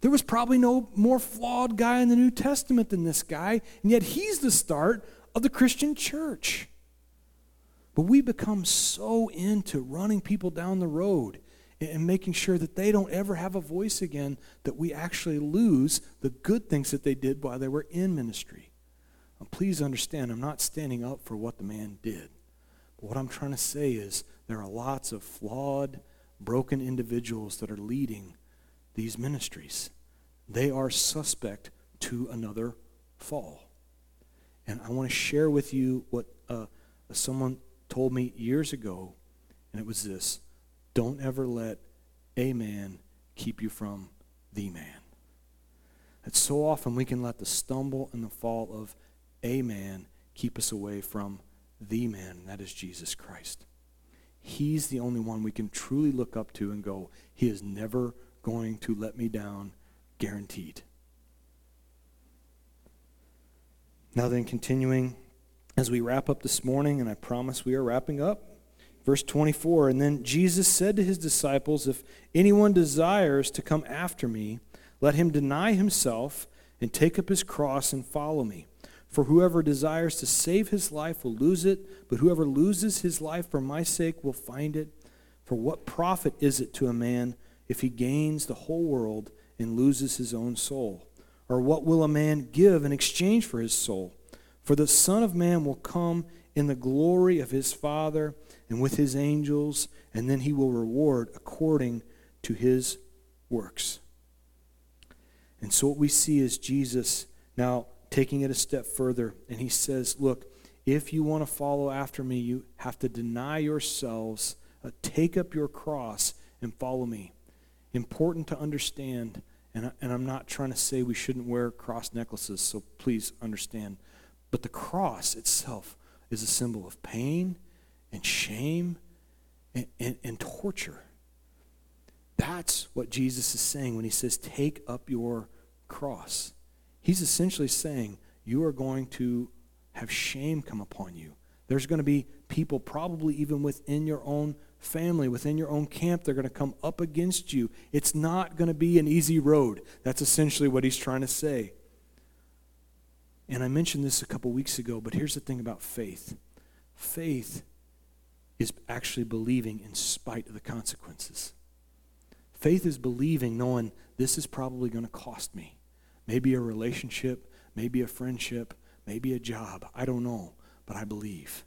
There was probably no more flawed guy in the New Testament than this guy, and yet he's the start of the Christian church. But we become so into running people down the road and making sure that they don't ever have a voice again that we actually lose the good things that they did while they were in ministry. Please understand, I'm not standing up for what the man did. But what I'm trying to say is there are lots of flawed, broken individuals that are leading these ministries. They are suspect to another fall. And I want to share with you what uh, someone told me years ago, and it was this don't ever let a man keep you from the man. And so often we can let the stumble and the fall of a man keep us away from the man, and that is Jesus Christ. He's the only one we can truly look up to and go, He is never going to let me down, guaranteed. Now, then, continuing as we wrap up this morning, and I promise we are wrapping up. Verse 24 And then Jesus said to his disciples, If anyone desires to come after me, let him deny himself and take up his cross and follow me. For whoever desires to save his life will lose it, but whoever loses his life for my sake will find it. For what profit is it to a man if he gains the whole world and loses his own soul? Or what will a man give in exchange for his soul? For the Son of Man will come in the glory of his Father and with his angels, and then he will reward according to his works. And so what we see is Jesus now taking it a step further. And he says, Look, if you want to follow after me, you have to deny yourselves, uh, take up your cross, and follow me. Important to understand, and, and I'm not trying to say we shouldn't wear cross necklaces, so please understand. But the cross itself is a symbol of pain and shame and, and, and torture. That's what Jesus is saying when he says, Take up your cross. He's essentially saying, You are going to have shame come upon you. There's going to be people, probably even within your own family, within your own camp, they're going to come up against you. It's not going to be an easy road. That's essentially what he's trying to say. And I mentioned this a couple weeks ago, but here's the thing about faith faith is actually believing in spite of the consequences. Faith is believing, knowing this is probably going to cost me. Maybe a relationship, maybe a friendship, maybe a job. I don't know, but I believe.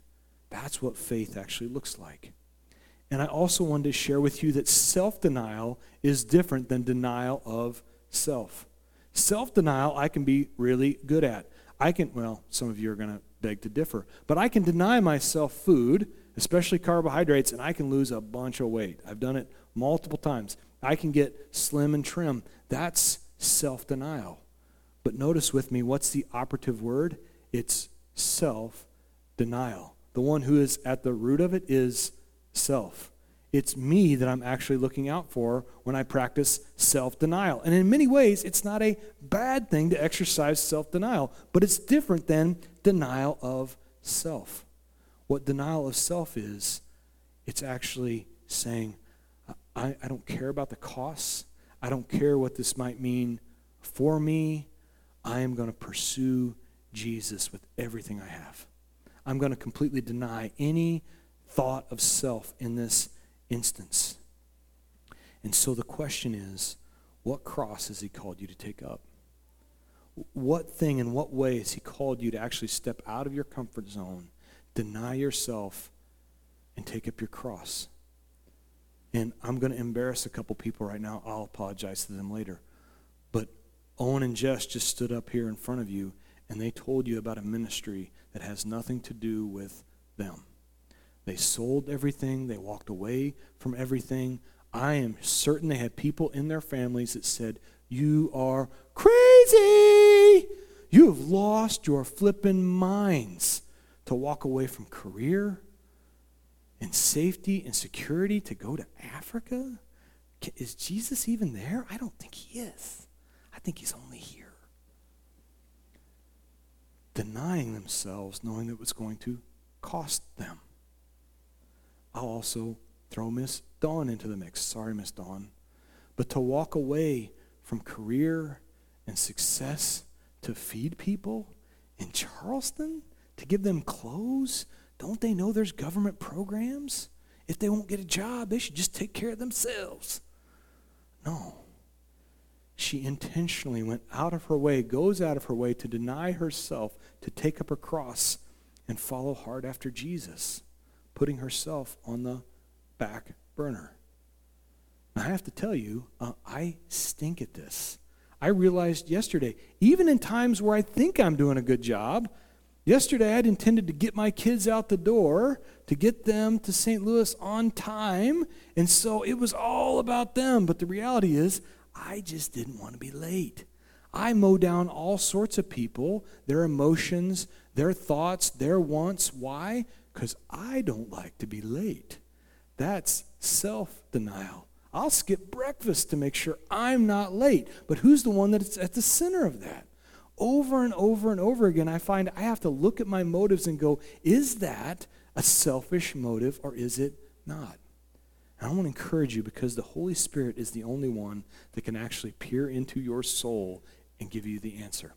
That's what faith actually looks like. And I also wanted to share with you that self denial is different than denial of self. Self denial, I can be really good at. I can, well, some of you are going to beg to differ, but I can deny myself food, especially carbohydrates, and I can lose a bunch of weight. I've done it multiple times. I can get slim and trim. That's self denial. But notice with me, what's the operative word? It's self denial. The one who is at the root of it is self. It's me that I'm actually looking out for when I practice self denial. And in many ways, it's not a bad thing to exercise self denial, but it's different than denial of self. What denial of self is, it's actually saying, I, I don't care about the costs. I don't care what this might mean for me I am going to pursue Jesus with everything I have. I'm going to completely deny any thought of self in this instance. And so the question is what cross has he called you to take up? What thing, in what way has he called you to actually step out of your comfort zone, deny yourself, and take up your cross? And I'm going to embarrass a couple people right now. I'll apologize to them later. But Owen and Jess just stood up here in front of you and they told you about a ministry that has nothing to do with them. They sold everything, they walked away from everything. I am certain they had people in their families that said, You are crazy. You have lost your flippin' minds to walk away from career and safety and security to go to Africa. Is Jesus even there? I don't think he is. I think he's only here. Denying themselves, knowing that it was going to cost them. I'll also throw Miss Dawn into the mix. Sorry, Miss Dawn. But to walk away from career and success to feed people in Charleston, to give them clothes, don't they know there's government programs? If they won't get a job, they should just take care of themselves. No. She intentionally went out of her way, goes out of her way to deny herself, to take up her cross and follow hard after Jesus putting herself on the back burner. I have to tell you, uh, I stink at this. I realized yesterday, even in times where I think I'm doing a good job, yesterday I'd intended to get my kids out the door, to get them to St. Louis on time, and so it was all about them. But the reality is, I just didn't want to be late. I mow down all sorts of people, their emotions, their thoughts, their wants. Why? Because I don't like to be late. That's self denial. I'll skip breakfast to make sure I'm not late. But who's the one that's at the center of that? Over and over and over again, I find I have to look at my motives and go, is that a selfish motive or is it not? And I want to encourage you because the Holy Spirit is the only one that can actually peer into your soul and give you the answer.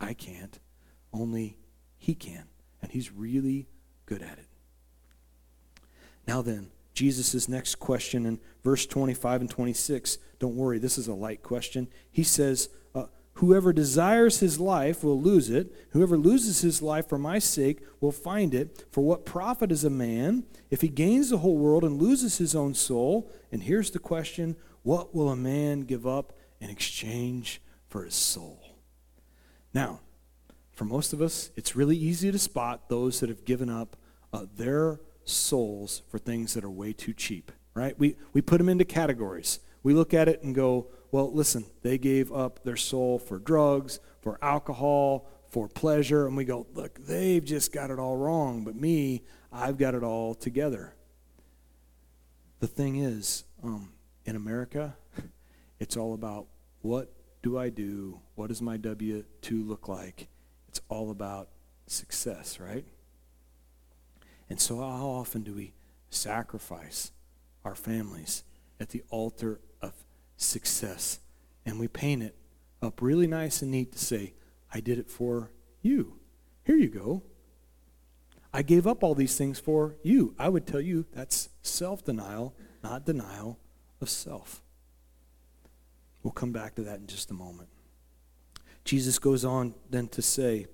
I can't. Only He can. And He's really good at it. Now then, Jesus' next question in verse 25 and 26. Don't worry, this is a light question. He says, uh, Whoever desires his life will lose it. Whoever loses his life for my sake will find it. For what profit is a man if he gains the whole world and loses his own soul? And here's the question What will a man give up in exchange for his soul? Now, for most of us, it's really easy to spot those that have given up uh, their souls for things that are way too cheap, right? We, we put them into categories. We look at it and go, well, listen, they gave up their soul for drugs, for alcohol, for pleasure. And we go, look, they've just got it all wrong. But me, I've got it all together. The thing is, um, in America, it's all about what do I do? What does my W 2 look like? It's all about success, right? And so, how often do we sacrifice our families at the altar of success? And we paint it up really nice and neat to say, I did it for you. Here you go. I gave up all these things for you. I would tell you that's self denial, not denial of self. We'll come back to that in just a moment. Jesus goes on then to say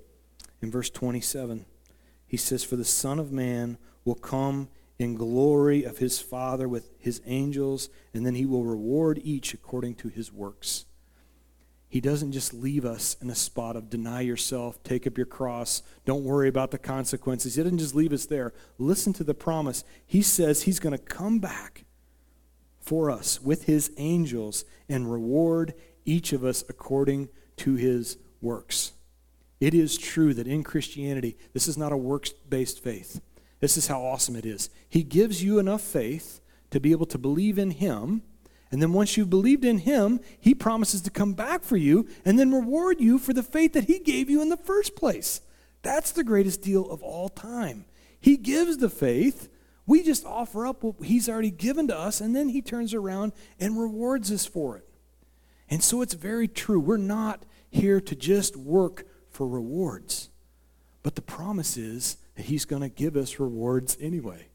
in verse 27 he says, For the Son of Man will come in glory of his Father with his angels, and then he will reward each according to his works. He doesn't just leave us in a spot of deny yourself, take up your cross, don't worry about the consequences. He doesn't just leave us there. Listen to the promise. He says he's going to come back for us with his angels and reward each of us according to his works. It is true that in Christianity, this is not a works based faith. This is how awesome it is. He gives you enough faith to be able to believe in Him. And then once you've believed in Him, He promises to come back for you and then reward you for the faith that He gave you in the first place. That's the greatest deal of all time. He gives the faith. We just offer up what He's already given to us, and then He turns around and rewards us for it. And so it's very true. We're not here to just work for rewards. But the promise is that He's going to give us rewards anyway.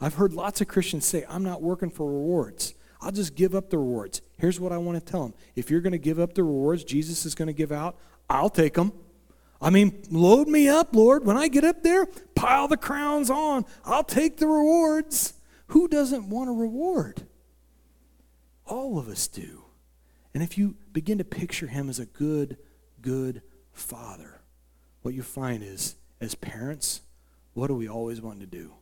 I've heard lots of Christians say, I'm not working for rewards. I'll just give up the rewards. Here's what I want to tell them if you're going to give up the rewards Jesus is going to give out, I'll take them. I mean, load me up, Lord. When I get up there, pile the crowns on. I'll take the rewards. Who doesn't want a reward? All of us do. And if you begin to picture him as a good, good Father, what you find is, as parents, what do we always want to do?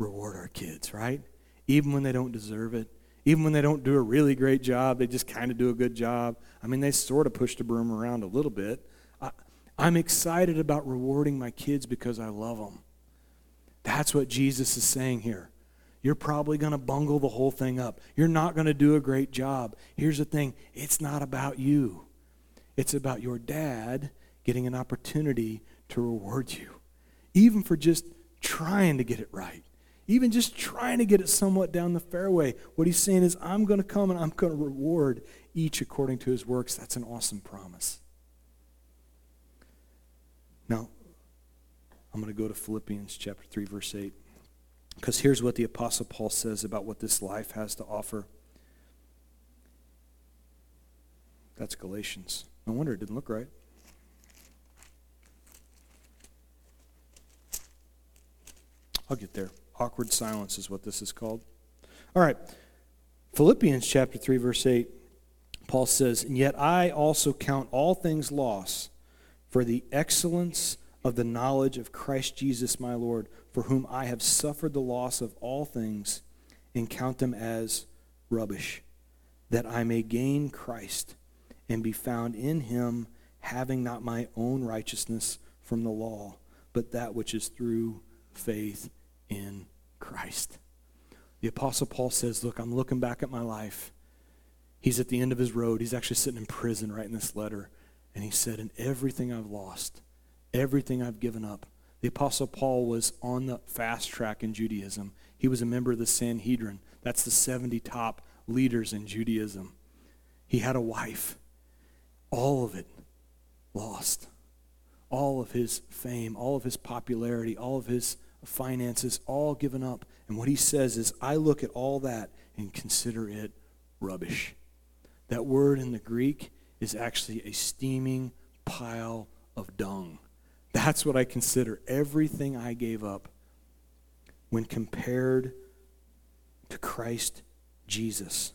reward our kids, right? Even when they don't deserve it, even when they don't do a really great job, they just kind of do a good job. I mean, they sort of push the broom around a little bit. I, I'm excited about rewarding my kids because I love them. That's what Jesus is saying here. You're probably going to bungle the whole thing up. You're not going to do a great job. Here's the thing it's not about you, it's about your dad getting an opportunity to reward you, even for just trying to get it right, even just trying to get it somewhat down the fairway. What he's saying is, I'm going to come and I'm going to reward each according to his works. That's an awesome promise. Now, I'm going to go to Philippians chapter 3, verse 8. Because here's what the Apostle Paul says about what this life has to offer. That's Galatians. No wonder it didn't look right. I'll get there. Awkward silence is what this is called. All right. Philippians chapter 3, verse 8, Paul says, And yet I also count all things loss for the excellence of the knowledge of Christ Jesus my Lord, for whom I have suffered the loss of all things, and count them as rubbish, that I may gain Christ and be found in him, having not my own righteousness from the law, but that which is through faith in Christ. The Apostle Paul says, Look, I'm looking back at my life. He's at the end of his road. He's actually sitting in prison writing this letter. And he said, In everything I've lost, everything I've given up. The Apostle Paul was on the fast track in Judaism. He was a member of the Sanhedrin. That's the 70 top leaders in Judaism. He had a wife. All of it lost. All of his fame, all of his popularity, all of his finances, all given up. And what he says is, I look at all that and consider it rubbish. That word in the Greek is actually a steaming pile of dung. That's what I consider everything I gave up when compared to Christ Jesus.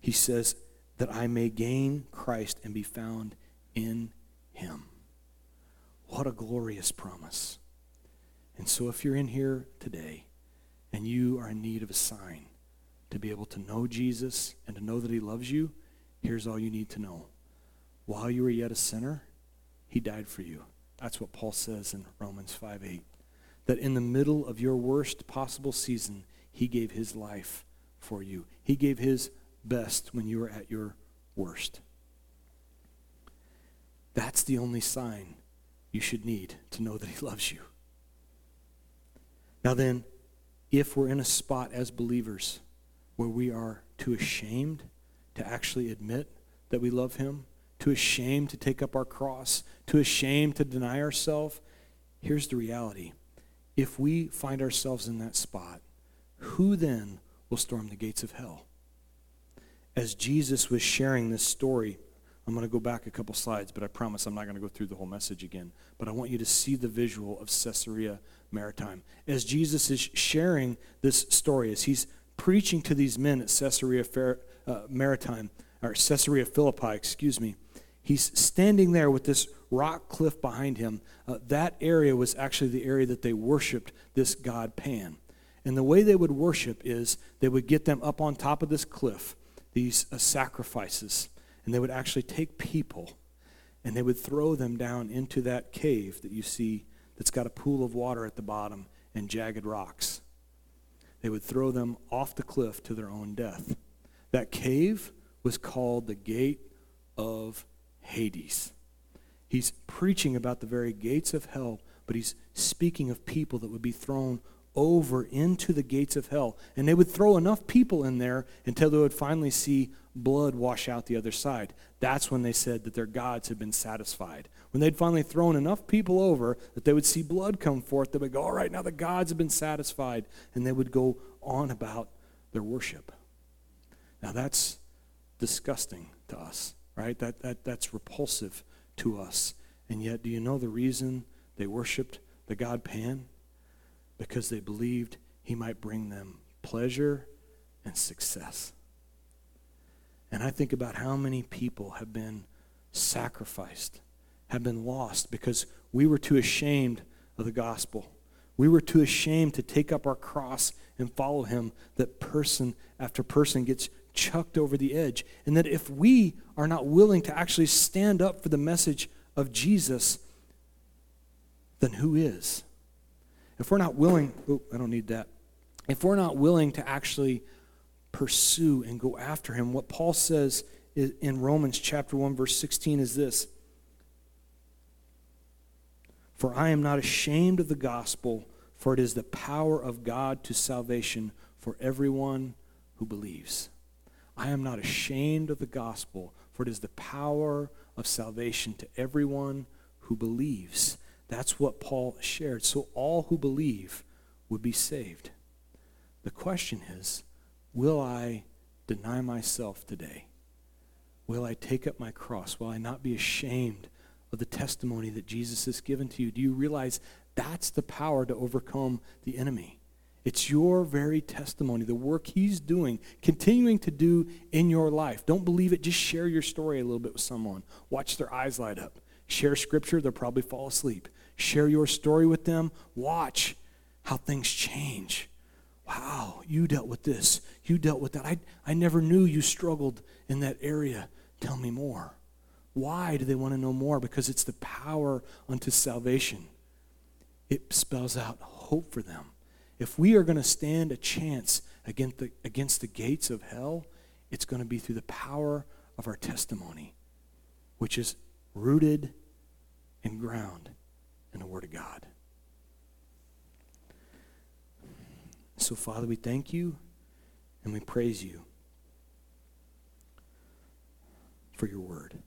He says that I may gain Christ and be found in him. What a glorious promise. And so, if you're in here today and you are in need of a sign to be able to know Jesus and to know that He loves you, here's all you need to know. While you were yet a sinner, He died for you. That's what Paul says in Romans 5 8. That in the middle of your worst possible season, He gave His life for you. He gave His best when you were at your worst. That's the only sign you should need to know that He loves you. Now, then, if we're in a spot as believers where we are too ashamed to actually admit that we love Him, too ashamed to take up our cross, too ashamed to deny ourselves, here's the reality. If we find ourselves in that spot, who then will storm the gates of hell? As Jesus was sharing this story, I'm going to go back a couple slides, but I promise I'm not going to go through the whole message again. But I want you to see the visual of Caesarea Maritima. As Jesus is sharing this story, as he's preaching to these men at Caesarea uh, Maritima, or Caesarea Philippi, excuse me, he's standing there with this rock cliff behind him. Uh, that area was actually the area that they worshiped this god Pan. And the way they would worship is they would get them up on top of this cliff, these uh, sacrifices, and they would actually take people and they would throw them down into that cave that you see that's got a pool of water at the bottom and jagged rocks. They would throw them off the cliff to their own death. That cave was called the Gate of Hades. He's preaching about the very gates of hell, but he's speaking of people that would be thrown over into the gates of hell. And they would throw enough people in there until they would finally see blood wash out the other side. That's when they said that their gods had been satisfied. When they'd finally thrown enough people over that they would see blood come forth, they would go, All right, now the gods have been satisfied. And they would go on about their worship. Now that's disgusting to us, right? That, that, that's repulsive to us. And yet, do you know the reason they worshiped the god Pan? Because they believed he might bring them pleasure and success. And I think about how many people have been sacrificed have been lost because we were too ashamed of the gospel. we were too ashamed to take up our cross and follow him, that person after person gets chucked over the edge. And that if we are not willing to actually stand up for the message of Jesus, then who is? If we're not willing, oh, I don't need that. If we're not willing to actually pursue and go after him, what Paul says in Romans chapter 1 verse 16 is this. For I am not ashamed of the gospel, for it is the power of God to salvation for everyone who believes. I am not ashamed of the gospel, for it is the power of salvation to everyone who believes. That's what Paul shared. So all who believe would be saved. The question is will I deny myself today? Will I take up my cross? Will I not be ashamed of the testimony that Jesus has given to you? Do you realize that's the power to overcome the enemy? It's your very testimony, the work he's doing, continuing to do in your life. Don't believe it, just share your story a little bit with someone. Watch their eyes light up. Share scripture, they'll probably fall asleep. Share your story with them. Watch how things change. Wow, you dealt with this. You dealt with that. I, I never knew you struggled in that area. Tell me more. Why do they want to know more? Because it's the power unto salvation. It spells out hope for them. If we are going to stand a chance against the, against the gates of hell, it's going to be through the power of our testimony, which is rooted and ground in the Word of God. So, Father, we thank you and we praise you for your word.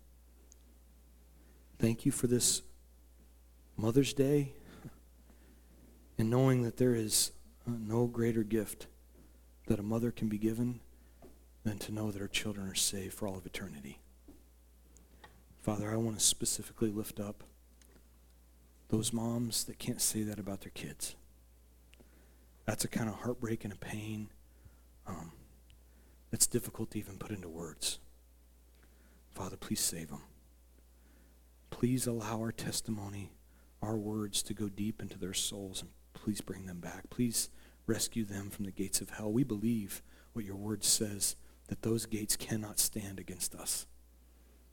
Thank you for this Mother's Day and knowing that there is no greater gift that a mother can be given than to know that her children are saved for all of eternity. Father, I want to specifically lift up those moms that can't say that about their kids. That's a kind of heartbreak and a pain um, that's difficult to even put into words. Father, please save them. Please allow our testimony, our words to go deep into their souls, and please bring them back. Please rescue them from the gates of hell. We believe what your word says, that those gates cannot stand against us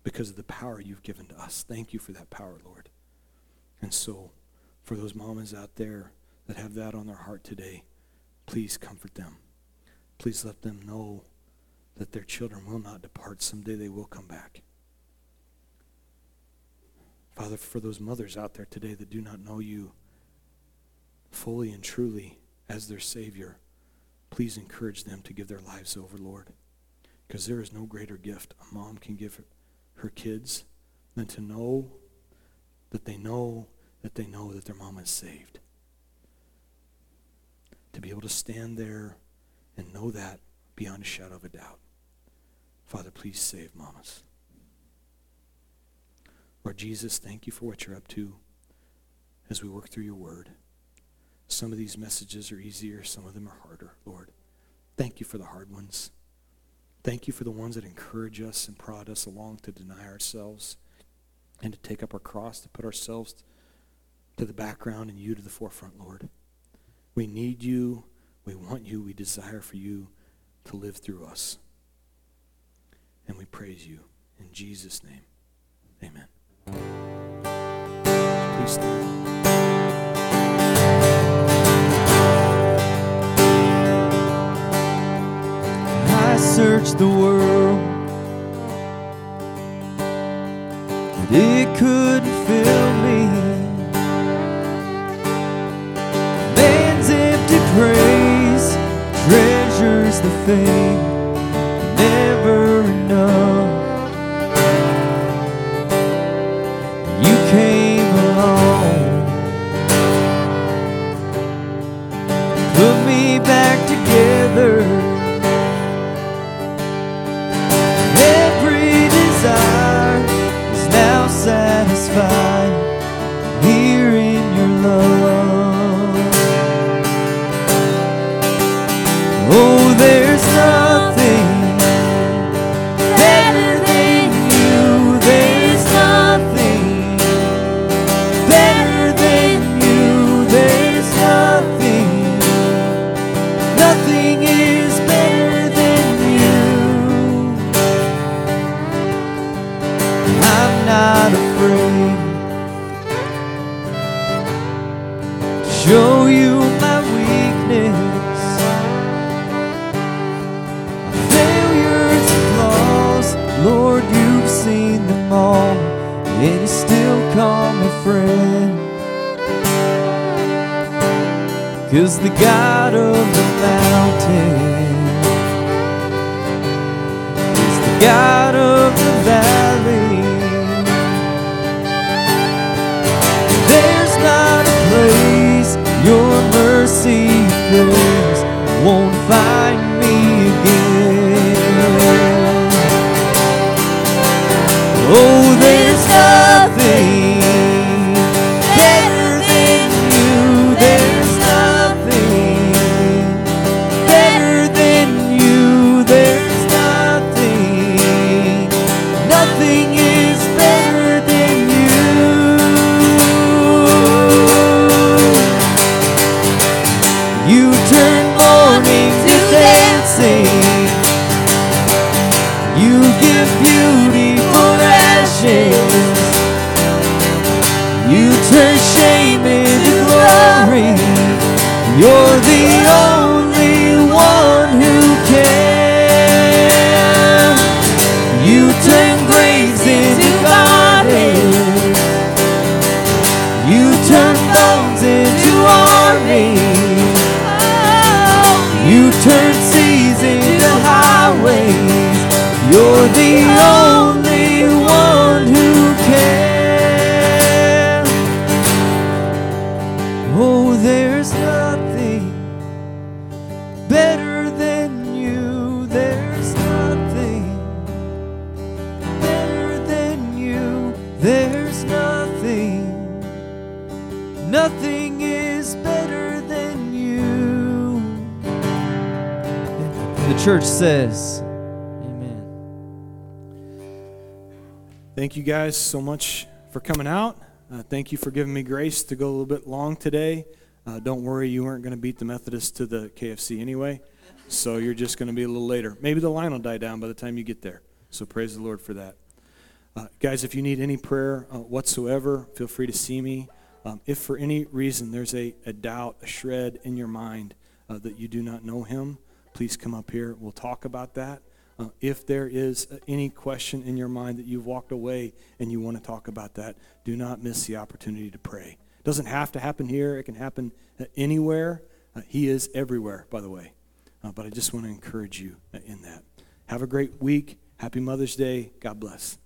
because of the power you've given to us. Thank you for that power, Lord. And so, for those mamas out there that have that on their heart today, please comfort them. Please let them know that their children will not depart. Someday they will come back. Father, for those mothers out there today that do not know you fully and truly as their Savior, please encourage them to give their lives over, Lord. Because there is no greater gift a mom can give her kids than to know that they know that they know that their mom is saved. To be able to stand there and know that beyond a shadow of a doubt. Father, please save mamas. Lord Jesus, thank you for what you're up to as we work through your word. Some of these messages are easier, some of them are harder, Lord. Thank you for the hard ones. Thank you for the ones that encourage us and prod us along to deny ourselves and to take up our cross, to put ourselves to the background and you to the forefront, Lord. We need you. We want you. We desire for you to live through us. And we praise you. In Jesus' name, amen. Please stand. Searched the world but it couldn't fill me. Man's empty praise treasures the fame, there's nothing better than you. There's nothing better than you. There's nothing. Nothing is better than you. The church says, Amen. Thank you guys so much for coming out. Uh, thank you for giving me grace to go a little bit long today. Uh, don't worry, you weren't going to beat the Methodists to the KFC anyway, so you're just going to be a little later. Maybe the line will die down by the time you get there. So praise the Lord for that. Uh, guys, if you need any prayer uh, whatsoever, feel free to see me. Um, if for any reason there's a, a doubt, a shred in your mind uh, that you do not know Him, please come up here. We'll talk about that. Uh, if there is uh, any question in your mind that you've walked away and you want to talk about that, do not miss the opportunity to pray. It doesn't have to happen here, it can happen uh, anywhere. Uh, he is everywhere, by the way. Uh, but I just want to encourage you uh, in that. Have a great week. Happy Mother's Day. God bless.